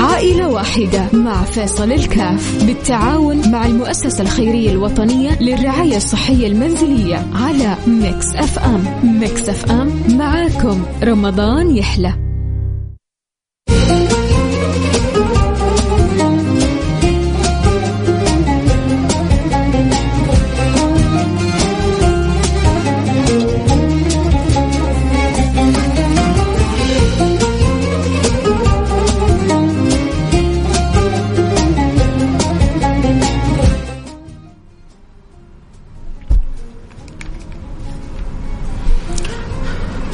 عائلة واحدة مع فيصل الكاف. بالتعاون مع المؤسسة الخيرية الوطنية للرعاية الصحية المنزلية على ميكس أف أم. ميكس أف أم معاكم. رمضان يحلى.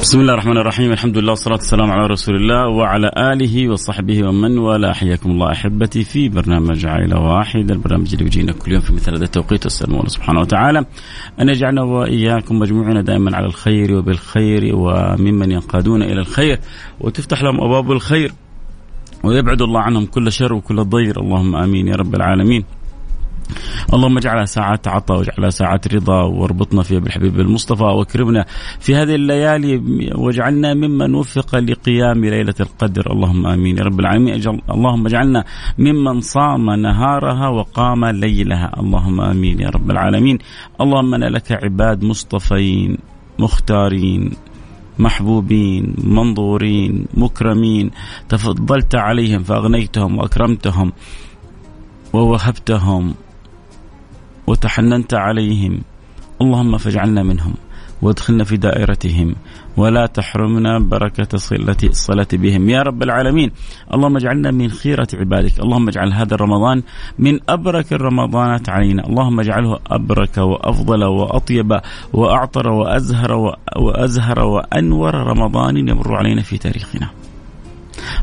بسم الله الرحمن الرحيم الحمد لله والصلاة والسلام على رسول الله وعلى آله وصحبه ومن والاه حياكم الله أحبتي في برنامج عائلة واحد البرنامج اللي بيجينا كل يوم في مثل هذا التوقيت أسأل الله سبحانه وتعالى أن يجعلنا وإياكم مجموعين دائما على الخير وبالخير وممن ينقادون إلى الخير وتفتح لهم أبواب الخير ويبعد الله عنهم كل شر وكل ضير اللهم آمين يا رب العالمين اللهم اجعلها ساعات عطاء واجعلها ساعات رضا واربطنا فيها بالحبيب المصطفى واكرمنا في هذه الليالي واجعلنا ممن وفق لقيام ليلة القدر. اللهم آمين. يا رب العالمين. أجل اللهم اجعلنا ممن صام نهارها وقام ليلها. اللهم آمين. يا رب العالمين. اللهم أنا لك عباد مصطفين مختارين محبوبين منظورين مكرمين. تفضلت عليهم فأغنيتهم وأكرمتهم ووهبتهم. وتحننت عليهم. اللهم فاجعلنا منهم وادخلنا في دائرتهم ولا تحرمنا بركة صلة الصلاة بهم. يا رب العالمين اللهم اجعلنا من خيرة عبادك. اللهم اجعل هذا الرمضان من أبرك الرمضانات علينا. اللهم اجعله أبرك وأفضل وأطيب وأعطر وأزهر وأزهر وأنور رمضان يمر علينا في تاريخنا.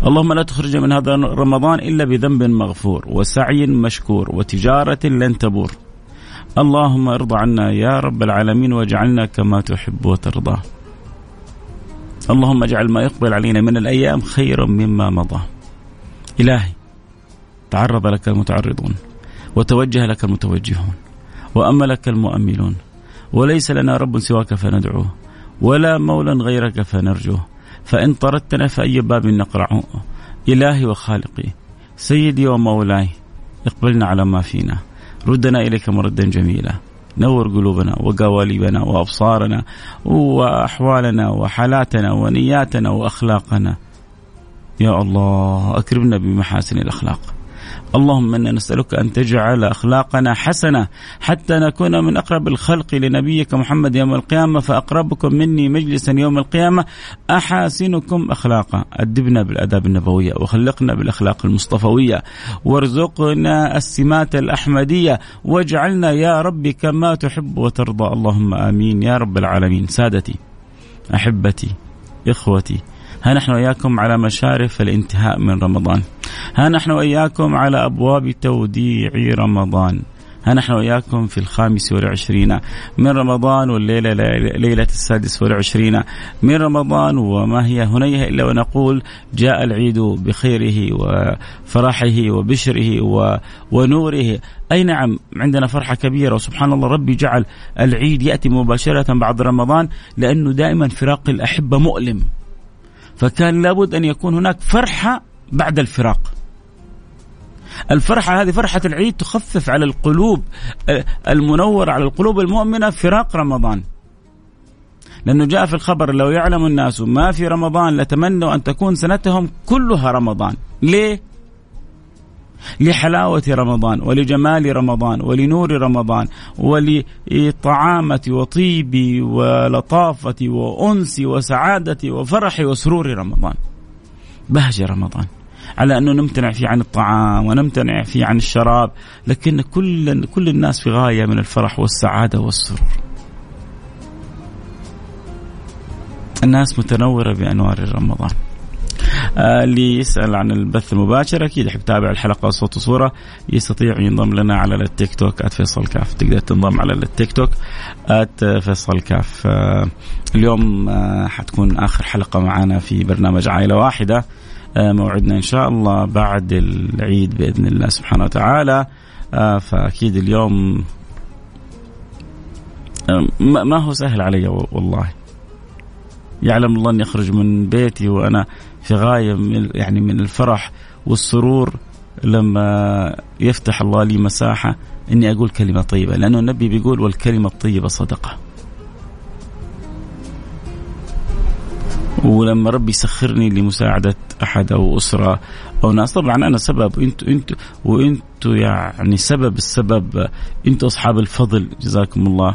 اللهم لا تخرج من هذا رمضان إلا بذنب مغفور وسعي مشكور وتجارة لن تبور. اللهم ارضى عنا يا رب العالمين واجعلنا كما تحب وترضى. اللهم اجعل ما يقبل علينا من الأيام خيرا مما مضى. إلهي تعرض لك المتعرضون وتوجه لك المتوجهون واملك المؤملون. وليس لنا رب سواك فندعوه ولا مولى غيرك فنرجوه. فإن طردتنا فأي باب نقرعه. إلهي وخالقي سيدي ومولاي اقبلنا على ما فينا. ردنا إليك مردا جميلا. نور قلوبنا وقوالبنا وأبصارنا وأحوالنا وحالاتنا ونياتنا وأخلاقنا. يا الله أكرمنا بمحاسن الأخلاق. اللهم إنا نسألك أن تجعل أخلاقنا حسنة حتى نكون من أقرب الخلق لنبيك محمد يوم القيامة فأقربكم مني مجلسا يوم القيامة. أحاسنكم أخلاقا. أدبنا بالآداب النبوية وخلقنا بالأخلاق المصطفوية. وارزقنا السمات الأحمدية. واجعلنا يا رب كما تحب وترضى. اللهم آمين يا رب العالمين. سادتي أحبتي إخوتي ها نحن وإياكم على مشارف الانتهاء من رمضان. ها نحن وإياكم على أبواب توديع رمضان. ها نحن وإياكم في الخامس والعشرين من رمضان والليلة ليلة السادس والعشرين من رمضان. وما هي هنيها إلا ونقول جاء العيد بخيره وفرحه وبشره ونوره. أي نعم عندنا فرحة كبيرة. وسبحان الله ربي جعل العيد يأتي مباشرة بعد رمضان لأنه دائما فراق الأحبة مؤلم. فكان لابد أن يكون هناك فرحة بعد الفراق. الفرحة هذه فرحة العيد تخفف على القلوب المنورة على القلوب المؤمنة فراق رمضان. لأنه جاء في الخبر لو يعلم الناس ما في رمضان لتمنوا أن تكون سنتهم كلها رمضان. ليه؟ لحلاوة رمضان ولجمال رمضان ولنور رمضان ولطعامة وطيب ولطافة وأنس وسعادة وفرح وسرور رمضان. بهجة رمضان. على أنه نمتنع فيه عن الطعام ونمتنع فيه عن الشراب لكن كل, كل الناس في غاية من الفرح والسعادة والسرور. الناس متنورة بأنوار رمضان اللي يسأل عن البث المباشر أكيد يحب يتابع الحلقة صوت وصورة. يستطيع ينضم لنا على التيك توك @فيصل كاف. تقدر تنضم على التيك توك @فيصل كاف. آه، اليوم آه، حتكون آخر حلقة معنا في برنامج عائلة واحدة. موعدنا إن شاء الله بعد العيد بإذن الله سبحانه وتعالى. فأكيد اليوم ما هو سهل علي والله. يعلم الله اني اخرج من بيتي وأنا في غاية من يعني من الفرح والسرور لما يفتح الله لي مساحة إني أقول كلمة طيبة لأنه النبي بيقول والكلمة الطيبة صدقة. ولما ربي يسخرني لمساعدة أحد أو أسرة أو ناس طبعا أنا سبب أنتوا أنتوا وأنتوا يعني سبب السبب أنتوا أصحاب الفضل جزاكم الله.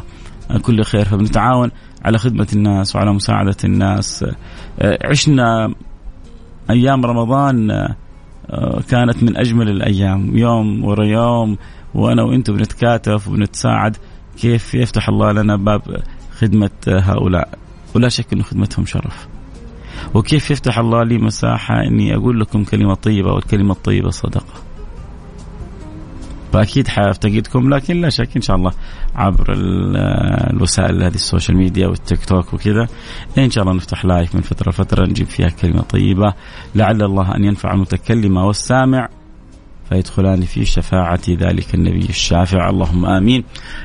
كل خير. فبنتعاون على خدمة الناس وعلى مساعدة الناس. عشنا أيام رمضان كانت من أجمل الأيام. يوم ورا يوم وأنا وأنتم بنتكاتف وبنتساعد كيف يفتح الله لنا باب خدمة هؤلاء. ولا شك أن خدمتهم شرف. وكيف يفتح الله لي مساحة أني أقول لكم كلمة طيبة والكلمة الطيبة صدقة. فأكيد حافتقدكم لكن لا شك إن شاء الله عبر الوسائل هذه ال social media والتيك توك وكذا إن شاء الله نفتح live من فترة لفترة نجيب فيها كلمة طيبة. لعل الله أن ينفع المتكلم والسامع فيدخلان في شفاعة ذلك النبي الشافع. اللهم آمين.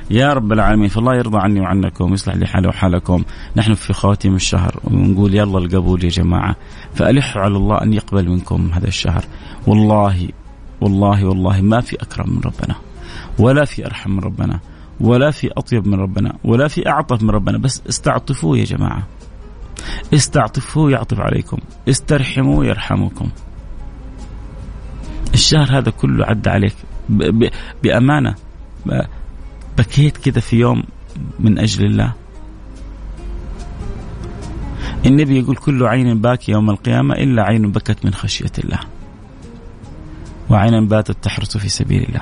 يا رب العالمين فالله يرضى عني وعنكم ويصلح لي حالي وحالكم. نحن في خواتم الشهر ونقول يلا القبول يا جماعة. فألحوا على الله أن يقبل منكم هذا الشهر. والله والله والله ما في أكرم من ربنا ولا في أرحم من ربنا ولا في أطيب من ربنا ولا في أعطف من ربنا بس استعطفوه يا جماعة. استعطفوه يعطف عليكم استرحموه يرحمكم الشهر هذا كله عدى عليك بأمانة بكيت كذا في يوم من أجل الله. النبي يقول كل عين باكي يوم القيامة إلا عين بكت من خشية الله. وعين باتت تحرس في سبيل الله.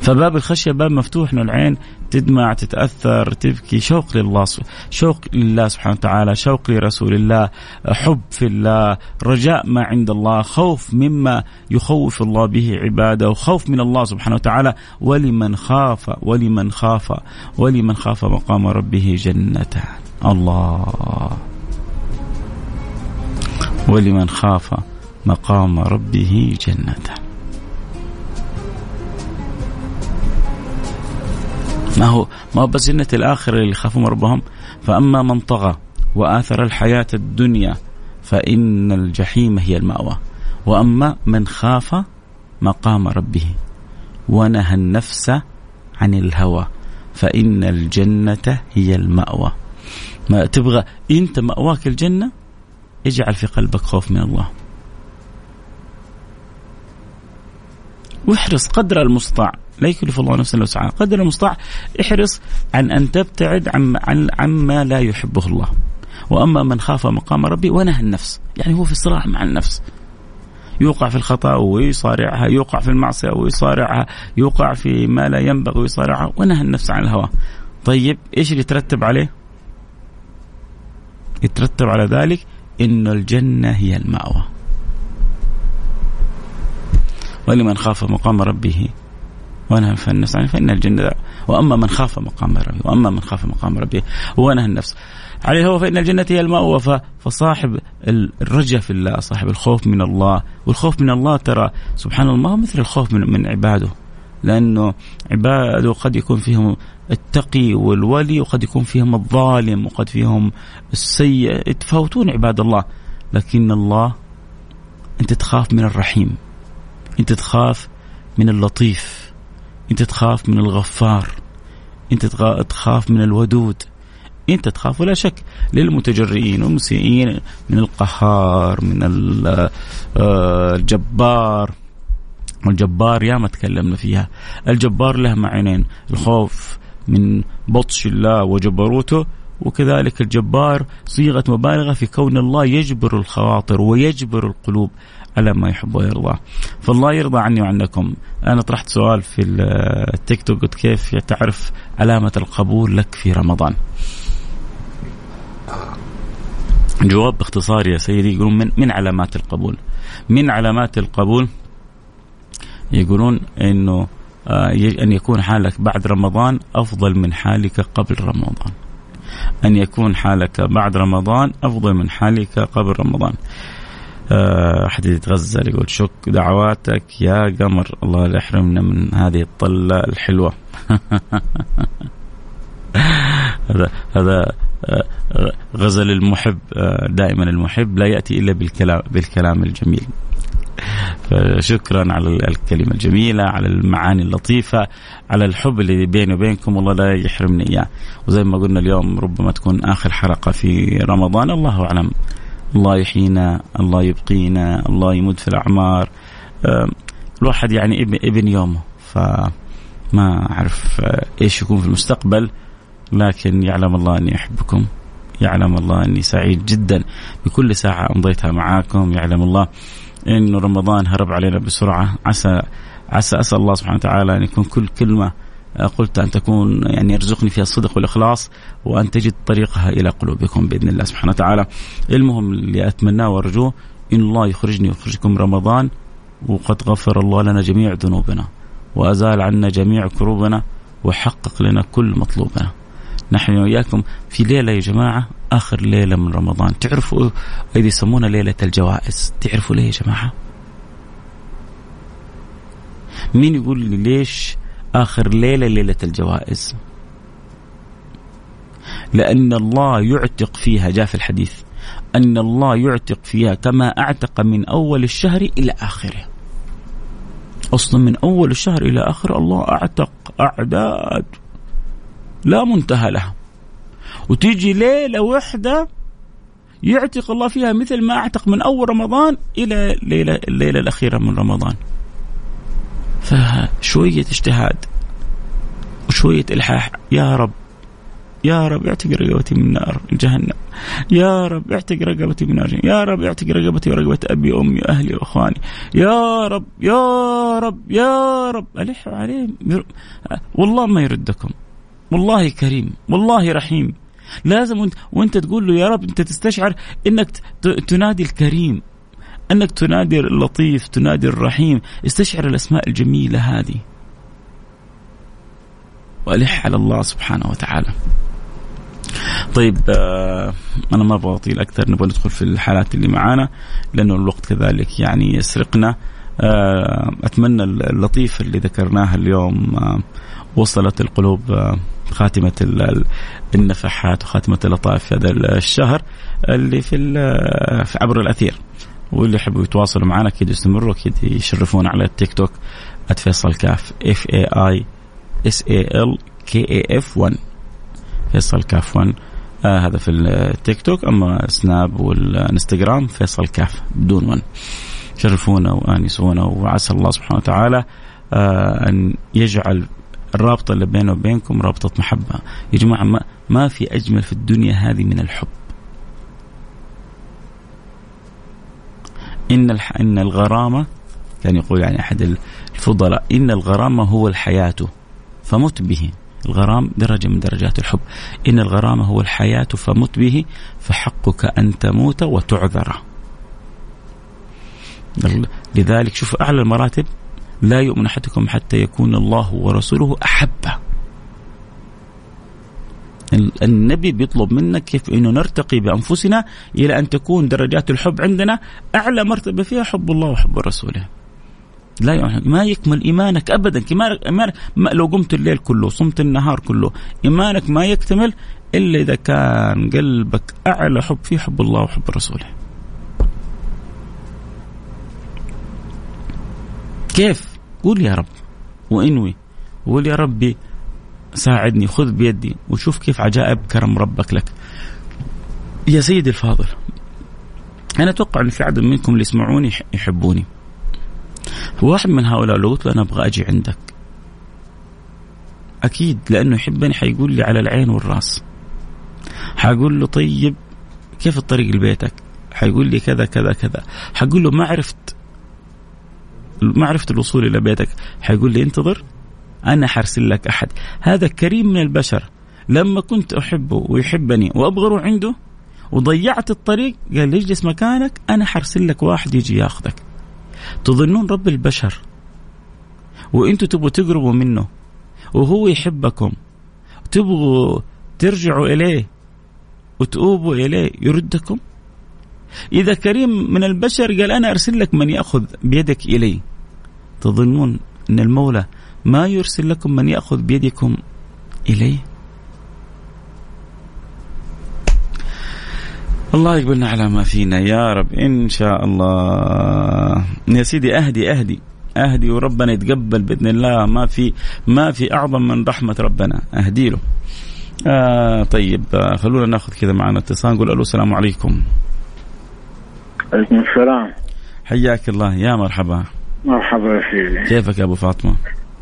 فباب الخشية باب مفتوح إنه العين تدمع تتأثر تبكي. شوق لله شوق لله سبحانه وتعالى شوق لرسول الله حب في الله رجاء ما عند الله خوف مما يخوف الله به عباده وخوف من الله سبحانه وتعالى. ولمن خاف ولمن خاف ولمن خاف مقام ربه جنتان. الله. ولمن خاف مقام ربه جنتان ما هو ما هو بس جنة الآخرة اللي يخافون ربهم؟ فأما من طغى وآثر الحياة الدنيا فإن الجحيم هي المأوى. وأما من خاف مقام ربه ونهى النفس عن الهوى فإن الجنة هي المأوى. ما تبغى أنت مأواك الجنة؟ اجعل في قلبك خوف من الله. واحرص قدر المستطاع. لا يكلف الله نفسا إلا وسعها. قدر المستطاع احرص عن أن تبتعد عن عن عما لا يحبه الله. وأما من خاف مقام ربي ونهى النفس. يعني هو في صراع مع النفس. يوقع في الخطأ ويصارعها يوقع في المعصية ويصارعها يوقع في ما لا ينبغي ويصارعها. ونهى النفس عن الهوى. طيب إيش اللي يترتب عليه؟ يترتب على ذلك انه الجنة هي المأوى. ولمن خاف مقام ربه ونهى النفس. عنه فإن الجنة وأما من خاف مقام ربه وأما من خاف مقام ربه ونهى النفس. عليه الهوى فإن الجنة هي المأوى. فصاحب الرجاء في الله صاحب الخوف من الله. والخوف من الله ترى سبحان الله مثل الخوف من, من عباده. لأنه عباده قد يكون فيهم التقي والولي وقد يكون فيهم الظالم وقد فيهم السيء. يتفاوتون عباد الله. لكن الله أنت تخاف من الرحيم. أنت تخاف من اللطيف أنت تخاف من الغفار أنت تخاف من الودود أنت تخاف ولا شك للمتجرئين والمسيئين من القهار من آه، الجبار. والجبار يا ما تكلمنا فيها. الجبار له معنيين الخوف من بطش الله وجبروته وكذلك الجبار صيغة مبالغة في كون الله يجبر الخواطر ويجبر القلوب. على ما يحب ويرضى. فالله يرضى عني وعنكم. أنا طرحت سؤال في التيك توك قلت كيف تعرف علامة القبول لك في رمضان؟ جواب باختصار يا سيدي يقولون من, من علامات القبول؟ من علامات القبول يقولون إنه آه، أن يكون حالك بعد رمضان أفضل من حالك قبل رمضان. أن يكون حالك بعد رمضان أفضل من حالك قبل رمضان. آه، حد يتغزل يقول شك دعواتك يا قمر. الله لا يحرمنا من هذه الطلة الحلوة. هذا هذا آه، غزل المحب آه، دائما المحب لا يأتي إلا بالكلام بالكلام الجميل. فشكرا على الكلمة الجميلة على المعاني اللطيفة على الحب اللي بيني وبينكم. الله لا يحرمني إياه. وزي ما قلنا اليوم ربما تكون آخر حلقة في رمضان. الله أعلم. الله يحيينا الله يبقينا الله يمد في الأعمار. الواحد يعني ابن, ابن يومه فما أعرف إيش يكون في المستقبل لكن يعلم الله أني أحبكم يعلم الله أني سعيد جدا. بكل ساعة أمضيتها معاكم يعلم الله انه رمضان هرب علينا بسرعة. عسى عسى اسال الله سبحانه وتعالى أن يكون كل كلمة قلت أن تكون يعني يرزقني فيها الصدق والإخلاص وأن تجد طريقها إلى قلوبكم بإذن الله سبحانه وتعالى. المهم اللي أتمناه وأرجوه إن الله يخرجني ويخرجكم رمضان وقد غفر الله لنا جميع ذنوبنا وأزال عنا جميع كروبنا وحقق لنا كل مطلوبنا. نحن وإياكم في ليلة يا جماعة آخر ليلة من رمضان تعرفوا إذا يسمونها ليلة الجوائز تعرفوا ليه يا جماعة مين يقول لي ليش آخر ليلة ليلة الجوائز. لأن الله يعتق فيها جاء في الحديث أن الله يعتق فيها كما أعتق من أول الشهر إلى آخره. أصلا من أول الشهر إلى آخره الله أعتق أعداد لا منتهى لها. وتيجي ليلة واحدة يعتق الله فيها مثل ما أعتق من أول رمضان إلى ليلة الليلة الأخيرة من رمضان. فشويه اجتهاد وشوية إلحاح. يا رب يا رب اعتق رقبتي من نار جهنم. يا رب اعتق رقبتي من نار جهنم. يا رب اعتق رقبتي ورقبة أبي وأمي وأهلي وأخواني. يا رب يا رب يا رب. ألح عليهم. والله ما يردكم. والله كريم والله رحيم. لازم وأنت, وأنت تقول له يا رب أنت تستشعر إنك تنادي الكريم. أنك تنادي اللطيف تنادي الرحيم. استشعر الأسماء الجميلة هذه. وألح على الله سبحانه وتعالى. طيب آه أنا ما أبغى أطيل أكثر. نبغى ندخل في الحالات اللي معانا لأنه الوقت كذلك يعني يسرقنا. آه أتمنى اللطيفه اللي ذكرناها اليوم آه وصلت القلوب خاتمة النفحات وخاتمة اللطائف في هذا الشهر اللي في عبر الأثير. واللي يحبوا يتواصلوا معنا أكيد يستمروا أكيد يشرفونا على التيك توك @فيصل كاف F A I S A L K A F 1 فيصل كاف 1 آه هذا في التيك توك أما سناب والإنستغرام فيصل كاف بدون 1 شرفونا وانسونا وعسى الله سبحانه وتعالى آه أن يجعل الرابطة اللي بينه وبينكم رابطة محبة. يا جماعة ما, ما في أجمل في الدنيا هذه من الحب. إن الح... إن الغرامة كان يقول يعني أحد الفضلاء إن الغرامة هو الحياة فمت به. الغرام درجة من درجات الحب. إن الغرامة هو الحياة فمت به فحقك أن تموت وتعذر. لذلك شوف أعلى المراتب لا يؤمن أحدكم حتى يكون الله ورسوله أحبه. النبي بيطلب منك كيف إنه نرتقي بأنفسنا إلى أن تكون درجات الحب عندنا أعلى مرتبة فيها حب الله وحب رسوله. لا يعني ما يكمل إيمانك ابدا إيمانك ما لو قمت الليل كله صمت النهار كله إيمانك ما يكتمل إلا إذا كان قلبك أعلى حب فيه حب الله وحب رسوله. كيف؟ قول يا رب وإنوي وقول يا ربي ساعدني خذ بيدي وشوف كيف عجائب كرم ربك لك. يا سيدي الفاضل أنا أتوقع أن في عدد منكم اللي يسمعوني يحبوني. واحد من هؤلاء لو قلت له أنا أبغى أجي عندك. أكيد لأنه يحبني حيقول لي على العين والرأس. حقول له طيب كيف الطريق لبيتك؟ حيقول لي كذا كذا كذا. حقول له ما عرفت ما عرفت الوصول إلى بيتك. حيقول لي انتظر. أنا حرسل لك أحد. هذا كريم من البشر. لما كنت أحبه ويحبني وابغى أروح عنده وضيعت الطريق قال لي اجلس مكانك أنا حرسل لك واحد يجي ياخذك. تظنون رب البشر؟ وأنتم تبغوا تقربوا منه وهو يحبكم. تبغوا ترجعوا إليه وتؤوبوا إليه يردكم؟ إذا كريم من البشر قال أنا أرسل لك من يأخذ بيدك إلي. تظنون أن المولى ما يرسل لكم من يأخذ بيدكم إليه؟ الله يقبلنا على ما فينا يا رب إن شاء الله. يا سيدي أهدي أهدي أهدي وربنا يتقبل بإذن الله. ما في ما في أعظم من رحمة ربنا. أهدي له. آه طيب آه خلونا نأخذ كذا معنا اتصال. نقول ألو السلام عليكم. عليكم السلام. حياك الله. يا مرحبا. مرحبا يا سيدي كيفك يا أبو فاطمة؟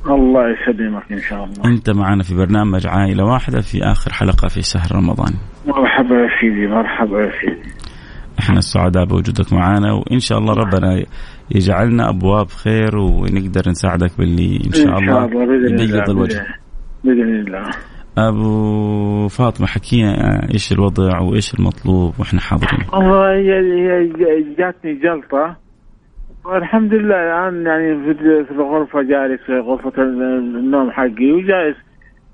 الله يسلمك إن شاء الله. أنت معنا في برنامج عائلة واحدة في آخر حلقة في شهر رمضان. مرحبا يا سيدي مرحبا يا سيدي. إحنا السعداء بوجودك معنا وإن شاء الله ربنا يجعلنا أبواب خير ونقدر نساعدك باللي إن شاء الله يبيض الوجه. بإذن الله. أبو فاطمة حكينا إيش الوضع وإيش المطلوب وإحنا حاضرين. والله جاتني جلطة. والحمد لله الآن يعني في الغرفة جالس في غرفة النوم حقي وجالس.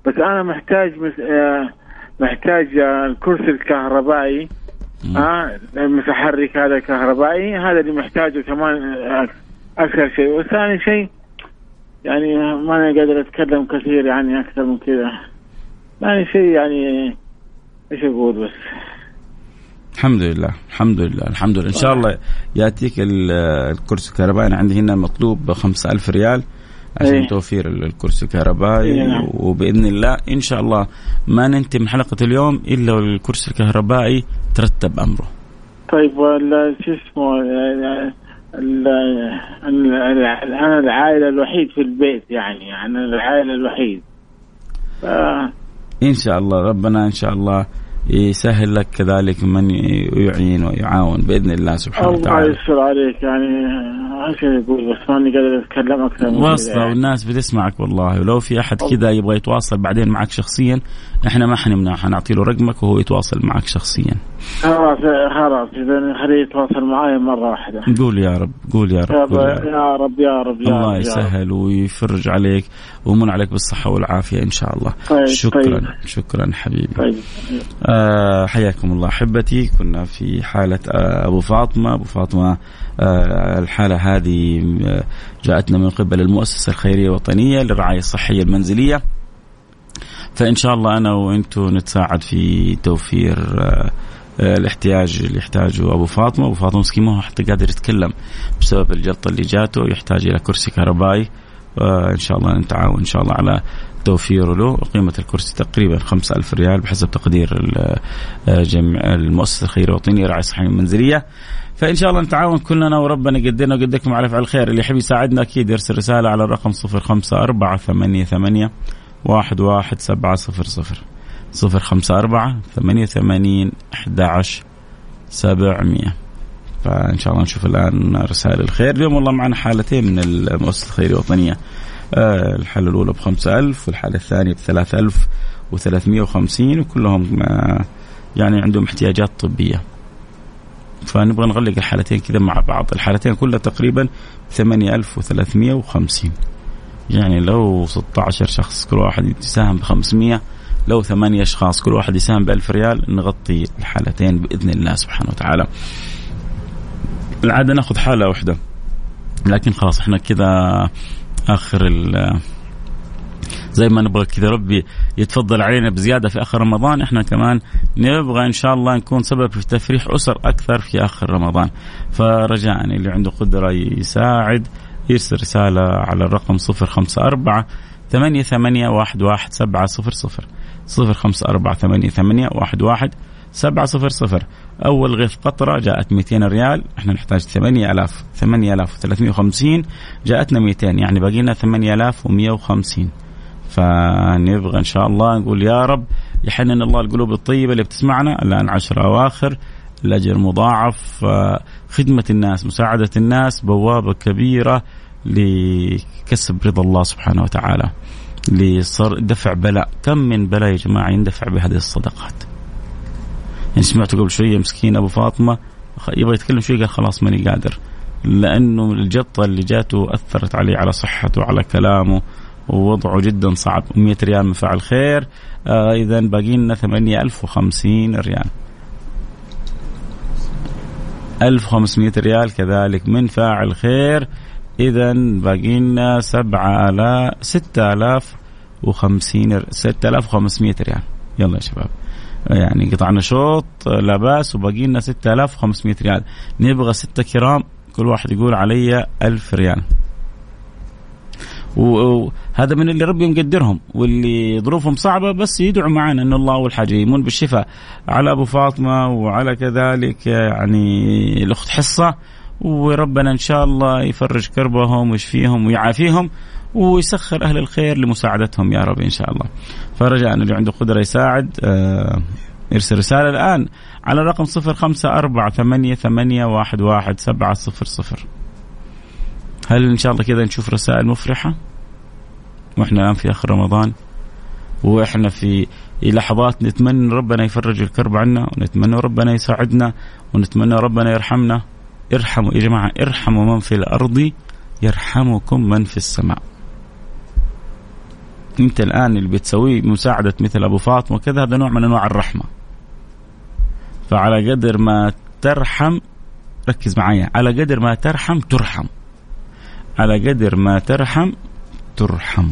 بس أنا محتاج آه، محتاج الكرسي الكهربائي. آه المتحرك هذا الكهربائي. هذا اللي محتاجه كمان أكثر شيء. وثاني شيء يعني ما أنا قادر أتكلم كثير يعني أكثر من كذا. يعني شيء يعني إيش أقول بس؟ الحمد لله الحمد لله الحمد لله إن شاء الله يأتيك الكرسي الكهربائي عندي هنا مطلوب 5000 ريال عشان أيه. توفير الكرسي الكهربائي أيه. نعم. وبإذن الله إن شاء الله ما ننتهي من حلقة اليوم إلا والكرسي الكهربائي ترتب أمره. طيب ولا شو اسمه أنا العائلة الوحيد في البيت يعني أنا العائلة الوحيد. ف... إن شاء الله ربنا إن شاء الله يسهل لك كذلك من يعين ويعاون بإذن الله سبحانه وتعالى. الله يستر عليك يعني عشان يقول بس ماني قادر أتكلم أكثر من واسطه والناس بتسمعك والله ولو في أحد كذا يبغى يتواصل بعدين معك شخصيا إحنا ما حنمنع حنعطي له رقمك وهو يتواصل معك شخصيا. خلاص خلاص إذا خليه يتواصل معي مرة واحدة. قول يا رب قول يا رب يا, يا رب يا رب يا الله يسهل ويفرج عليك ويمن عليك بالصحة والعافية إن شاء الله. طيب شكرا طيب. شكرا حبيبي. طيب. آه حياكم الله. أحبتي كنا في حالة آه أبو فاطمة. أبو فاطمة آه الحالة هذه آه، جاءتنا من قبل المؤسسة الخيرية الوطنية للرعاية الصحية المنزلية. فإن شاء الله أنا وأنتم نتساعد في توفير آه، آه، الاحتياج اللي يحتاجه أبو فاطمة، أبو فاطمة مسكين ما هو حتى قادر يتكلم بسبب الجلطة اللي جاته يحتاج إلى كرسي كهربائي. ان شاء الله نتعاون. إن شاء الله على توفيره له قيمة الكرسي تقريبا خمسة ألف ريال بحسب تقدير جمع المؤسسة الخيرية الوطنية للرعاية الصحية المنزلية. فإن شاء الله نتعاون كلنا وربنا يقدرنا ويقدركم على فعل الخير. اللي يحب يساعدنا أكيد يرسل رسالة على الرقم صفر خمسة أربعة ثمانية ثمانية واحد واحد سبعة صفر صفر. صفر خمسة أربعة ثمانية ثمانين أحد عشر سبعمية. فإن شاء الله نشوف الآن رسائل الخير. اليوم والله معنا حالتين من المؤسسة الخيرية الوطنية آه الحالة الأولى بخمسة ألف والحالة الثانية وثلاثمية وخمسين وكلهم آه يعني عندهم احتياجات طبية. فنبغى نغلق الحالتين كذا مع بعض. الحالتين كلها تقريبا 8350 يعني لو 16 شخص كل واحد يساهم ب 500 لو ثمانية أشخاص كل واحد يساهم ب 1000 ريال نغطي الحالتين بإذن الله سبحانه وتعالى. العادة ناخذ حالة واحدة. لكن خلاص إحنا كذا آخر زي ما نبغى كذا ربي يتفضل علينا بزيادة في آخر رمضان إحنا كمان نبغى إن شاء الله نكون سبب في تفريح أسر أكثر في آخر رمضان. فرجاء اللي عنده قدرة يساعد يرسل رسالة على الرقم 054 ثمانية ثمانية واحد واحد سبعة صفر صفر. صفر خمسة أربعة ثمانية ثمانية واحد واحد سبعة صفر صفر. أول غيث قطرة جاءت 200 ريال. إحنا نحتاج 8000 8350 جاءتنا 200 يعني باقي لنا 8150 فنبغى إن شاء الله نقول يا رب يحنن الله القلوب الطيبة اللي بتسمعنا. الآن عشر أواخر الأجر مضاعف. خدمة الناس مساعدة الناس بوابة كبيرة لكسب رضا الله سبحانه وتعالى. لدفع بلاء. كم من بلاء يا جماعة يندفع بهذه الصدقات؟ يعني سمعت قبل شوية مسكين أبو فاطمة. يبغى يتكلم شوية قال خلاص ماني قادر. لأنه الجطة اللي جاته أثرت عليه على صحته وعلى كلامه ووضعه جدا صعب. 100 ريال من فعل خير. آه اذا باقي لنا 8050 ريال. 1500 ريال كذلك من فاعل خير. اذا باقي لنا 7000 6050 6500 ريال. يلا يا شباب. يعني قطعنا شوط لا بأس وباقي لنا 6500 ريال. نبغى ستة كرام كل واحد يقول علي ألف ريال. وهذا من اللي ربي مقدرهم واللي ظروفهم صعبة بس يدعوا معنا أن الله أول حاجة يمون بالشفاء. على أبو فاطمة وعلى كذلك يعني الأخت حصة. وربنا إن شاء الله يفرج كربهم ويشفيهم ويعافيهم. ويسخر أهل الخير لمساعدتهم يا رب إن شاء الله. فرجاء اللي عنده قدرة يساعد آه يرسل رسالة الآن على صفر صفر. هل إن شاء الله كذا نشوف رسائل مفرحة؟ وإحنا الآن في آخر رمضان وإحنا في لحظات نتمنى ربنا يفرج الكرب عنا ونتمنى ربنا يساعدنا ونتمنى ربنا يرحمنا. ارحموا يا جماعة ارحموا من في الأرض يرحمكم من في السماء. أنت الآن اللي بتسويه مساعدة مثل أبو فاطمة وكذا هذا نوع من أنواع الرحمة. فعلى قدر ما ترحم ركز معايا على قدر ما ترحم ترحم. على قدر ما ترحم ترحم.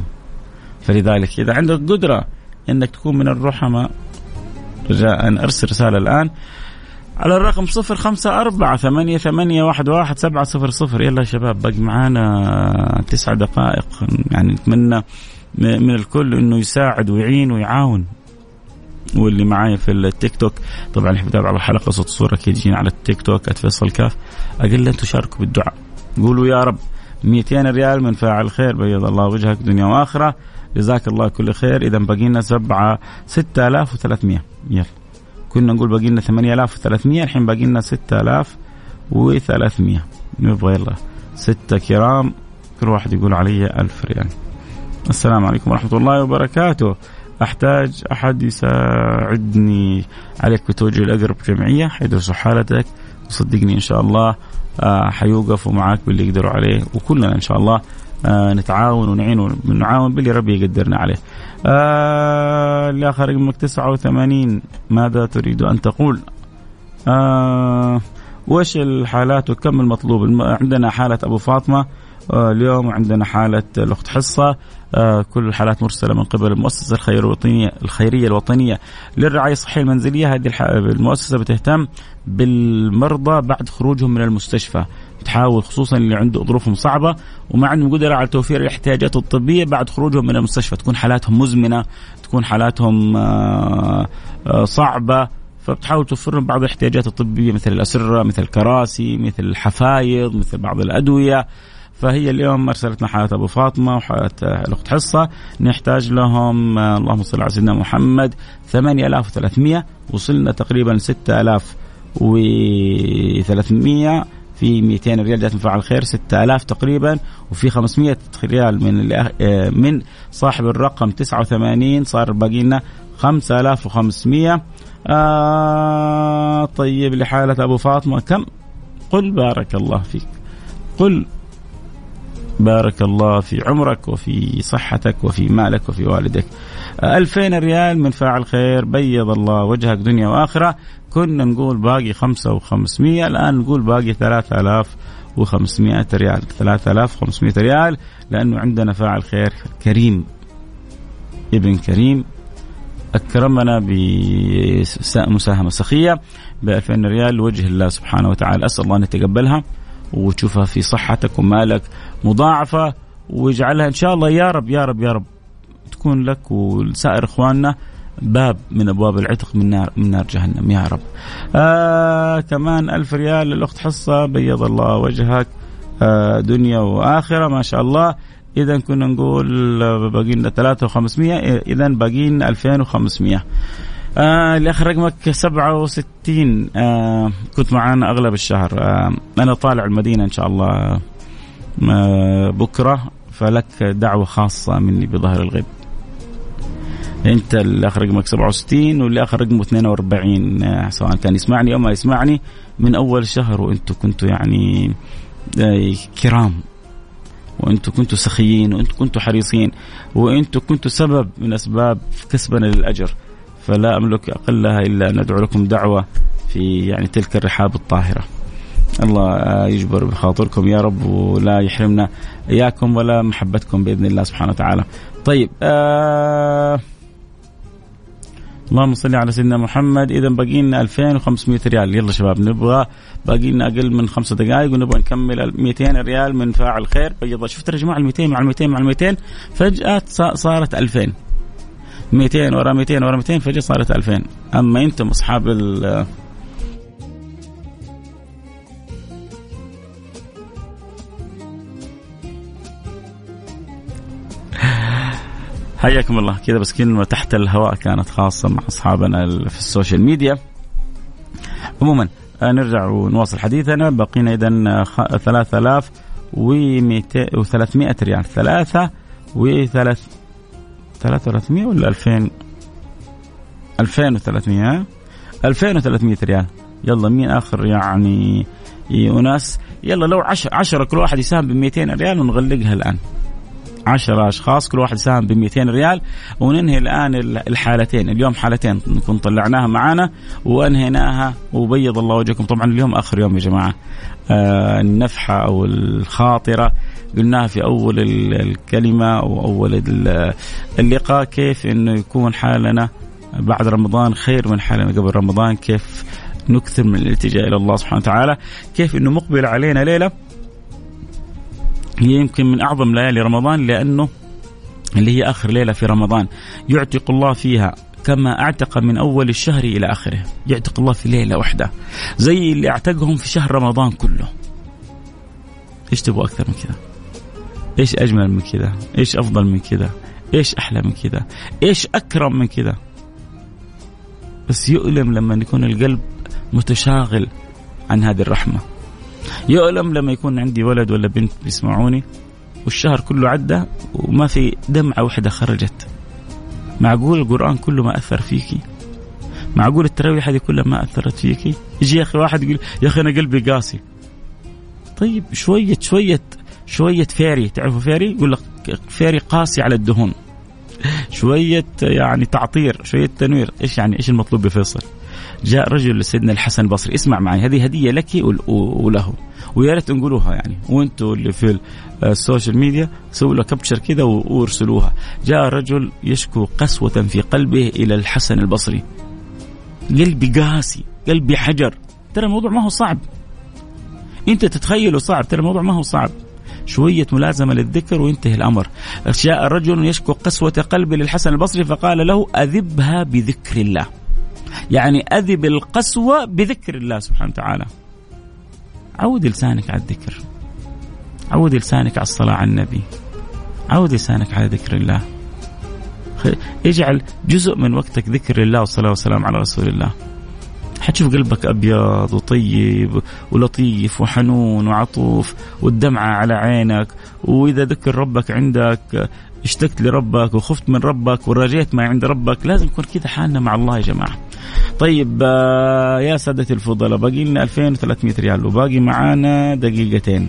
فلذلك إذا عندك قدرة إنك تكون من الرحماء رجاء أرسل رسالة الآن على الرقم صفر خمسة أربعة ثمانية ثمانية واحد واحد سبعة صفر صفر. يلا يا شباب باقي معانا تسع دقائق. يعني نتمنى من الكل إنه يساعد ويعين ويعاون. واللي معايا في التيك توك طبعا اللي بيتابع الحلقة صوت صوره أكيد يجينا على التيك توك @فيصل كاف. أقل لا تشاركوا بالدعاء. قولوا يا رب 200 ريال من فاعل خير بيض الله وجهك دنيا وآخرة. جزاك الله كل خير. اذا باقي لنا سبعة 6300 يلا. كنا نقول باقي لنا 8300 الحين باقي لنا 6300 نبغى يلا. ستة كرام كل واحد يقول علي ألف ريال. السلام عليكم ورحمة الله وبركاته أحتاج أحد يساعدني عليك بتوجيه الأقرب جمعية حيدرسوا حالتك وصدقني إن شاء الله آه، حيوقفوا معك باللي يقدروا عليه وكلنا إن شاء الله آه نتعاون ونعين ونعاون باللي ربي يقدرنا عليه. آه اللي اخر رقمك 89 ماذا تريد أن تقول؟ وش الحالات وكم المطلوب؟ عندنا حالة أبو فاطمة آه اليوم عندنا حالة الأخت حصة آه كل الحالات مرسلة من قبل المؤسسه الخيريه الوطنية الخيرية الوطنية للرعاية الصحية المنزلية. هذه المؤسسة بتهتم بالمرضى بعد خروجهم من المستشفى تحاول خصوصا اللي عنده ظروفهم صعبة وما عندهم قدره على توفير الاحتياجات الطبية بعد خروجهم من المستشفى تكون حالاتهم مزمنة تكون حالاتهم آه، آه، صعبة فبتحاول توفر لهم بعض الاحتياجات الطبية مثل الأسرة مثل الكراسي مثل الحفايض مثل بعض الأدوية. فهي اليوم أرسلتنا حاله أبو فاطمة وحاله الأخت حصة. نحتاج لهم آه، اللهم صل على سيدنا محمد 8300 وصلنا تقريبا 6300 في 200 ريال جات من الخير 6000 تقريبا. وفي 500 ريال من آه، من صاحب الرقم 89 صار باقي لنا 5500 آه طيب لحالة أبو فاطمة كم؟ قل بارك الله فيك. قل بارك الله في عمرك وفي صحتك وفي مالك وفي والدك. ألفين ريال من فاعل خير بيض الله وجهك دنيا وآخرة. كنا نقول باقي خمسة وخمسمية الآن نقول باقي ثلاثة آلاف وخمسمائة ريال. ثلاثة آلاف وخمسمائة ريال لأنه عندنا فاعل خير كريم. ابن كريم أكرمنا بمساهمة سخية ب 2000 ريال لوجه الله سبحانه وتعالى. أسأل الله أن يتقبلها. وتشوفها في صحتك ومالك مضاعفة ويجعلها إن شاء الله يا رب يا رب يا رب تكون لك ولسائر إخواننا باب من أبواب العتق من نار من نار جهنم يا رب. آه كمان ألف ريال للأخت حصة بيض الله وجهك آه دنيا وآخرة ما شاء الله إذا كنا نقول باقي لنا 3500 إذا باقي لنا 2500 آه اللي اخر رقمك 67 آه كنت معانا أغلب الشهر. آه أنا طالع المدينة إن شاء الله آه بكرة فلك دعوة خاصة مني بظهر الغيب. أنت اللي اخر رقمك 67 واللي اخر رقمه 42 آه، سواء كان يسمعني أو ما يسمعني من أول الشهر وأنتم كنتوا يعني آه، كرام. وأنتم كنتوا سخيين وأنتم كنتوا حريصين وأنتم كنتوا سبب من أسباب كسبنا للأجر. فلا أملك أقلها إلا ان ادعو لكم دعوة في يعني تلك الرحاب الطاهرة. الله يجبر بخاطركم يا رب ولا يحرمنا إياكم ولا محبتكم بإذن الله سبحانه وتعالى. طيب آه اللهم صل على سيدنا محمد. اذا باقي لنا 2500 ريال. يلا شباب نبغى باقي لنا أقل من خمسة دقائق ونبغى نكمل 200 ريال من فاعل خير. بيض شفت يا جماعة ال 200 مع ال 200 مع ال 200 فجاه صارت 2000 200 ورا 200 ورا 200 فجأة صارت 2000 أما أنتم أصحاب ال حياكم الله. كذا بس كلمة تحت الهواء كانت خاصة مع أصحابنا في السوشيال ميديا. عموما آه، نرجع ونواصل حديثنا. بقينا إذا 3000 و 300 ريال. ثلاثة و 300 ولا 2000 2300 2300 ريال. يلا مين آخر؟ يعني وناس يلا لو 10 10 كل واحد يساهم ب 200 ريال ونغلقها الآن. 10 أشخاص كل واحد يساهم ب 200 ريال. وننهي الآن الحالتين. اليوم حالتين نكون طلعناها معانا وانهيناها وبيض الله وجهكم. طبعا اليوم آخر يوم يا جماعة. آه النفحة أو الخاطرة. قلناها في أول الكلمة أو أول اللقاء كيف إنه يكون حالنا بعد رمضان خير من حالنا قبل رمضان؟ كيف نكثر من الالتجاء إلى الله سبحانه وتعالى؟ كيف إنه مقبل علينا ليلة؟ هي يمكن من أعظم ليالي رمضان لأنه اللي هي آخر ليلة في رمضان. يعتق الله فيها كما أعتق من أول الشهر إلى آخره. يعتق الله في ليلة واحدة زي اللي أعتقهم في شهر رمضان كله. إيش تبغى أكثر من كذا؟ إيش أجمل من كذا؟ إيش أفضل من كذا؟ إيش أحلى من كذا؟ إيش أكرم من كذا؟ بس يؤلم لما يكون القلب متشاغل عن هذه الرحمة. يؤلم لما يكون عندي ولد ولا بنت بيسمعوني والشهر كله عدى وما في دمعة واحدة خرجت. معقول القرآن كله ما أثر فيكي؟ معقول التراويح هذه كلها ما أثرت فيكي؟ يجي يا أخي واحد يقول يا أخي أنا قلبي قاسي. طيب شوية شوية شوية فيري تعرفوا فيري يقول لك فيري قاسي على الدهون. شوية يعني تعطير شوية تنوير. إيش يعني إيش المطلوب بفيصل جاء رجل لسيدنا الحسن البصري اسمع معي هذه هدية لك وله. ويا ريت نقولوها يعني وأنتم اللي في ال social media سووا له capture كذا وارسلوها. جاء رجل يشكو قسوة في قلبه إلى الحسن البصري. قلبي قاسي قلبي حجر. ترى الموضوع ما هو صعب. انت تتخيله صعب ترى الموضوع ما هو صعب. شوية ملازمة للذكر وينتهي الأمر. جاء رجل يشكو قسوة قلبه للحسن البصري فقال له أذبها بذكر الله. يعني أذب القسوة بذكر الله سبحانه وتعالى. عود لسانك على الذكر. عود لسانك على الصلاة على النبي. عود لسانك على ذكر الله. اجعل جزء من وقتك ذكر الله والصلاة والسلام على رسول الله. حتشوف قلبك أبيض وطيب ولطيف وحنون وعطوف والدمعة على عينك. وإذا ذكر ربك عندك اشتقت لربك وخفت من ربك ورجيت ما عند ربك لازم يكون كذا حالنا مع الله يا جماعة. طيب آه، يا سادة الفضلاء باقي لنا 2300 ريال وباقي معانا دقيقتين.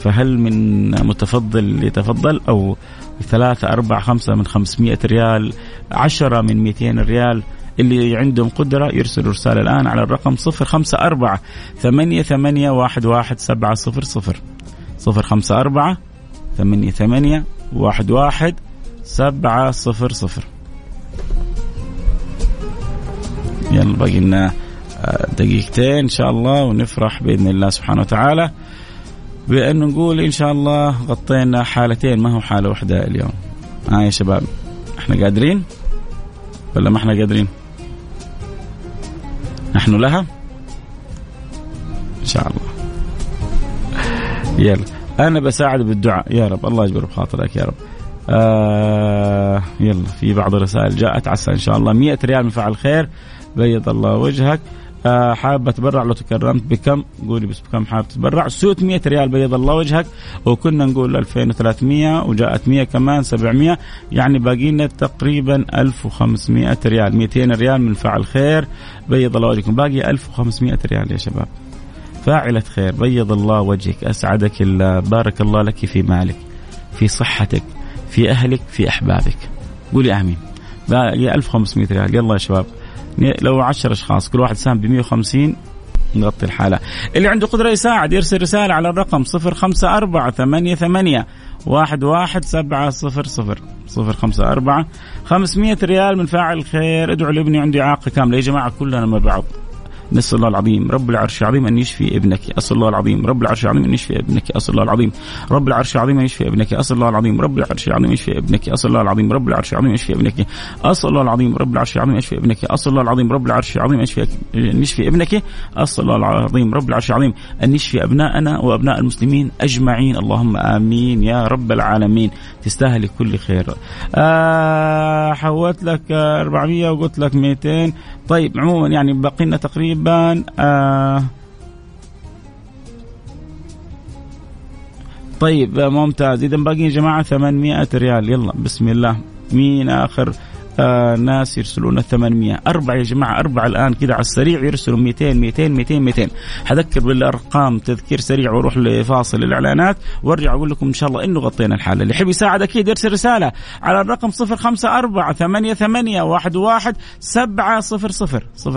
فهل من متفضل يتفضل؟ أو ثلاثة أربعة خمسة من 500 ريال عشرة من 200 ريال. اللي عندهم قدرة يرسلوا رسالة الآن على الرقم صفر خمسة أربعة ثمانية ثمانية واحد واحد سبعة صفر صفر. صفر خمسة أربعة ثمانية ثمانية واحد واحد سبعة صفر صفر. يلا باقي لنا آه، دقيقتين إن شاء الله ونفرح بإذن الله سبحانه وتعالى بانه نقول إن شاء الله غطينا حالتين ما هو حالة واحدة اليوم؟ ها آه يا شباب إحنا قادرين؟ ولا ما إحنا قادرين؟ نحن لها؟ إن شاء الله. يلا. أنا بساعد بالدعاء. يا رب الله يجبر بخاطرك يا رب. آه يلا في بعض الرسائل جاءت. عسى إن شاء الله. 100 ريال من فعل خير. بيض الله وجهك. آه حابة تبرع لو تكرمت بكم قولي بس بكم حابة تبرع سوت 100 ريال بيض الله وجهك. وكنا نقول 2300 وجاءت 100 كمان 700 يعني باقي لنا تقريبا 1500 ريال. 200 ريال من فعل خير. بيض الله وجهكم. باقي 1500 ريال يا شباب. فاعلة خير. بيض الله وجهك. أسعدك الله. بارك الله لك في مالك في صحتك في أهلك في أحبابك. قولي آمين. باقي 1500 ريال. يلا يا شباب. لو 10 أشخاص كل واحد ساهم ب 150 نغطي الحالة. اللي عنده قدرة يساعد يرسل رسالة على الرقم صفر خمسة أربعة ثمانية ثمانية واحد واحد سبعة صفر صفر. صفر خمسة أربعة خمسمية ريال من فاعل خير. ادعوا لابني عندي إعاقة كاملة. يا جماعة كلنا مع بعض. نسأل الله العظيم. رب العرش العظيم أن يشفي ابنك. أسأل الله العظيم. رب العرش العظيم أن يشفي ابنك. أسأل الله العظيم. رب العرش العظيم أن يشفي ابنك. أسأل الله العظيم. رب العرش العظيم أن يشفي ابنك. أسأل الله العظيم. رب العرش العظيم أن يشفي ابنك. أسأل الله العظيم. رب العرش العظيم أن يشفي ابنك. أسأل الله العظيم. رب العرش العظيم أن يشفي ابنك. أسأل الله العظيم. رب العرش العظيم أن يشفي أبناءنا وأبناء المسلمين أجمعين. اللهم آمين يا رب العالمين. تستاهل كل خير. آه حولت لك 400 وقلت لك 200 طيب عموما يعني باقي لنا تقريبا آه طيب ممتاز. اذا باقي يا جماعة 800 ريال. يلا بسم الله. مين آخر؟ آه ناس يرسلون 800 أربعة يا جماعة أربعة الآن كذا على السريع. يرسلوا 200 200 200 200 حذكر بالأرقام تذكير سريع وأروح لفاصل الإعلانات. وأرجع أقول لكم إن شاء الله إنه غطينا الحالة. اللي يحب يساعد أكيد يرسل رسالة على الرقم 054 88 11 700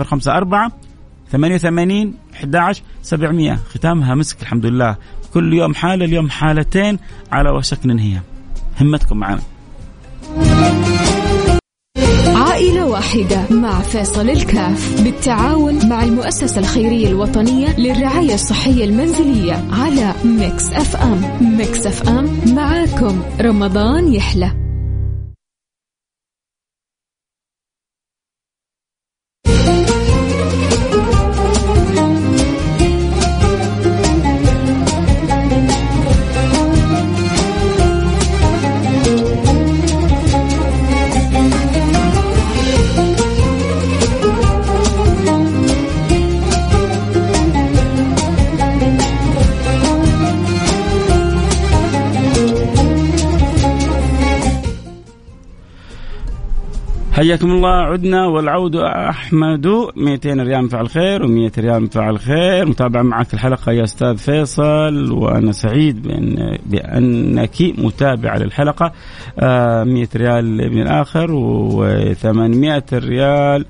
054 88 11 700 ختامها مسك الحمد لله كل يوم حالة اليوم حالتين على وشك ننهيها. همتكم معنا. عائلة واحدة مع فيصل الكاف بالتعاون مع المؤسسة الخيرية الوطنية للرعاية الصحية المنزلية على ميكس أف أم. ميكس أف أم معاكم. رمضان يحلى. حياكم الله. عدنا والعود أحمد. 200 ريال فعل خير و100 ريال فعل خير. متابعه معك الحلقة يا أستاذ فيصل وأنا سعيد بان بأنك متابعه للحلقة. 100 ريال من الآخر و800 ريال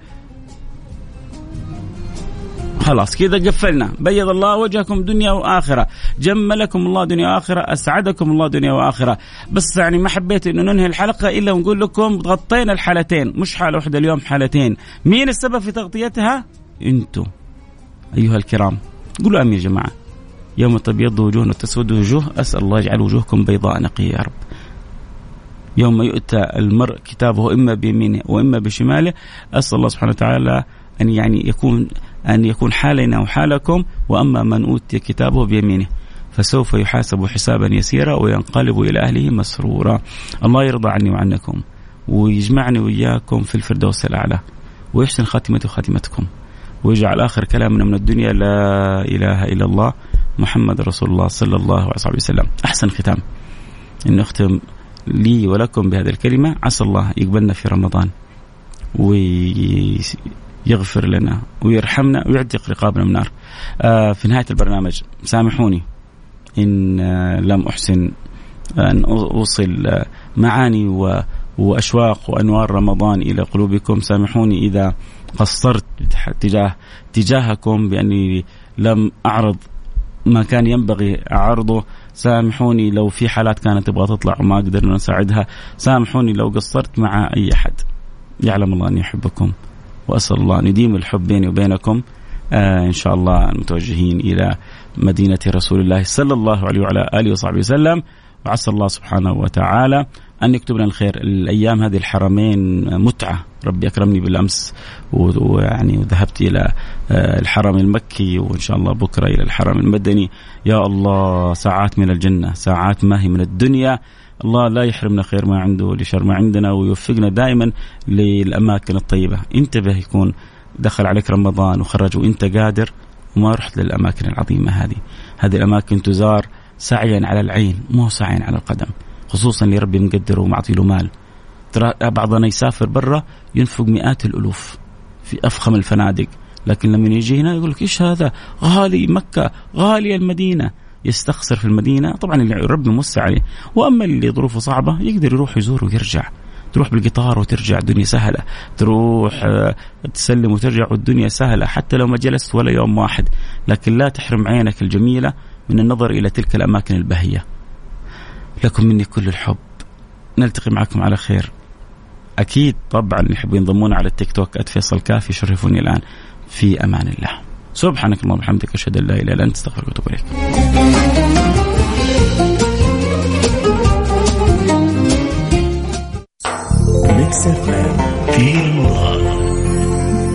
خلاص كذا قفلنا. بيض الله وجهكم دنيا وآخرة. جملكم الله دنيا وآخرة أسعدكم الله دنيا وآخرة. بس يعني ما حبيت إنه ننهي الحلقة إلا ونقول لكم غطينا الحالتين. مش حالة واحدة اليوم حالتين. مين السبب في تغطيتها؟ أنتم أيها الكرام. قولوا أمين يا جماعة. يوم تبيض وجوه وتسود وجوه. أسأل الله يجعل وجوهكم بيضاء نقية يا رب. يوم يؤتى المرء كتابه إما بيمينه وإما بشماله أسأل الله سبحانه وتعالى أن يعني يكون أن يكون حالنا وحالكم وأما من أوتي كتابه بيمينه فسوف يحاسب حسابا يسيرا وينقلب إلى أهله مسرورا. الله يرضى عني وعنكم ويجمعني وإياكم في الفردوس الأعلى ويحسن خاتمة خاتمتكم ويجعل آخر كلامنا من الدنيا لا إله إلا الله محمد رسول الله صلى الله عليه وسلم. أحسن ختام. أن نختم لي ولكم بهذه الكلمة عسى الله يقبلنا في رمضان يغفر لنا ويرحمنا ويعتق رقابنا من النار. آه في نهاية البرنامج سامحوني إن آه لم أحسن أن أوصل آه معاني و وأشواق وأنوار رمضان إلى قلوبكم. سامحوني إذا قصرت تجاه تجاهكم بأني لم أعرض ما كان ينبغي عرضه سامحوني لو في حالات كانت تبغى تطلع وما قدرنا نساعدها. سامحوني لو قصرت مع أي أحد. يعلم الله اني احبكم وأسأل الله أن يديم الحب بيني وبينكم آه إن شاء الله المتوجهين إلى مدينة رسول الله صلى الله عليه وعلى آله وصحبه وسلم. وعسى الله سبحانه وتعالى أن يكتب لنا الخير. الأيام هذه الحرمين متعة. ربي أكرمني بالأمس ويعني وذهبت إلى الحرم المكي وإن شاء الله بكرة إلى الحرم المدني. يا الله ساعات من الجنة ساعات ما هي من الدنيا. الله لا يحرمنا خير ما عنده لشر ما عندنا ويوفقنا دائما للأماكن الطيبة. انتبه يكون دخل عليك رمضان وخرج وانت قادر وما رحت للأماكن العظيمة هذه. هذه الأماكن تزار سعيا على العين مو سعيا على القدم. خصوصا اللي ربي مقدره ومعطي له مال. ترى بعضنا يسافر برا ينفق مئات الألوف في أفخم الفنادق لكن لما يجي هنا يقول لك إيش هذا؟ غالي مكة غالية المدينة. يستخسر في المدينة. طبعا اللي ربي موسع عليه. وأما اللي ظروفه صعبة يقدر يروح يزور ويرجع. تروح بالقطار وترجع الدنيا سهلة. تروح آه، تسلم وترجع والدنيا سهلة حتى لو ما جلست ولا يوم واحد. لكن لا تحرم عينك الجميلة من النظر إلى تلك الأماكن البهية. لكم مني كل الحب. نلتقي معكم على خير. أكيد طبعا اللي يحبوا ينضمون على التيك توك @فيصل كاف يشرفوني الآن. في أمان الله. سبحانك اللهم وبحمدك أشهد أن لا إله إلا أنت أستغفرك وأتوب إليك. ميكس في المراد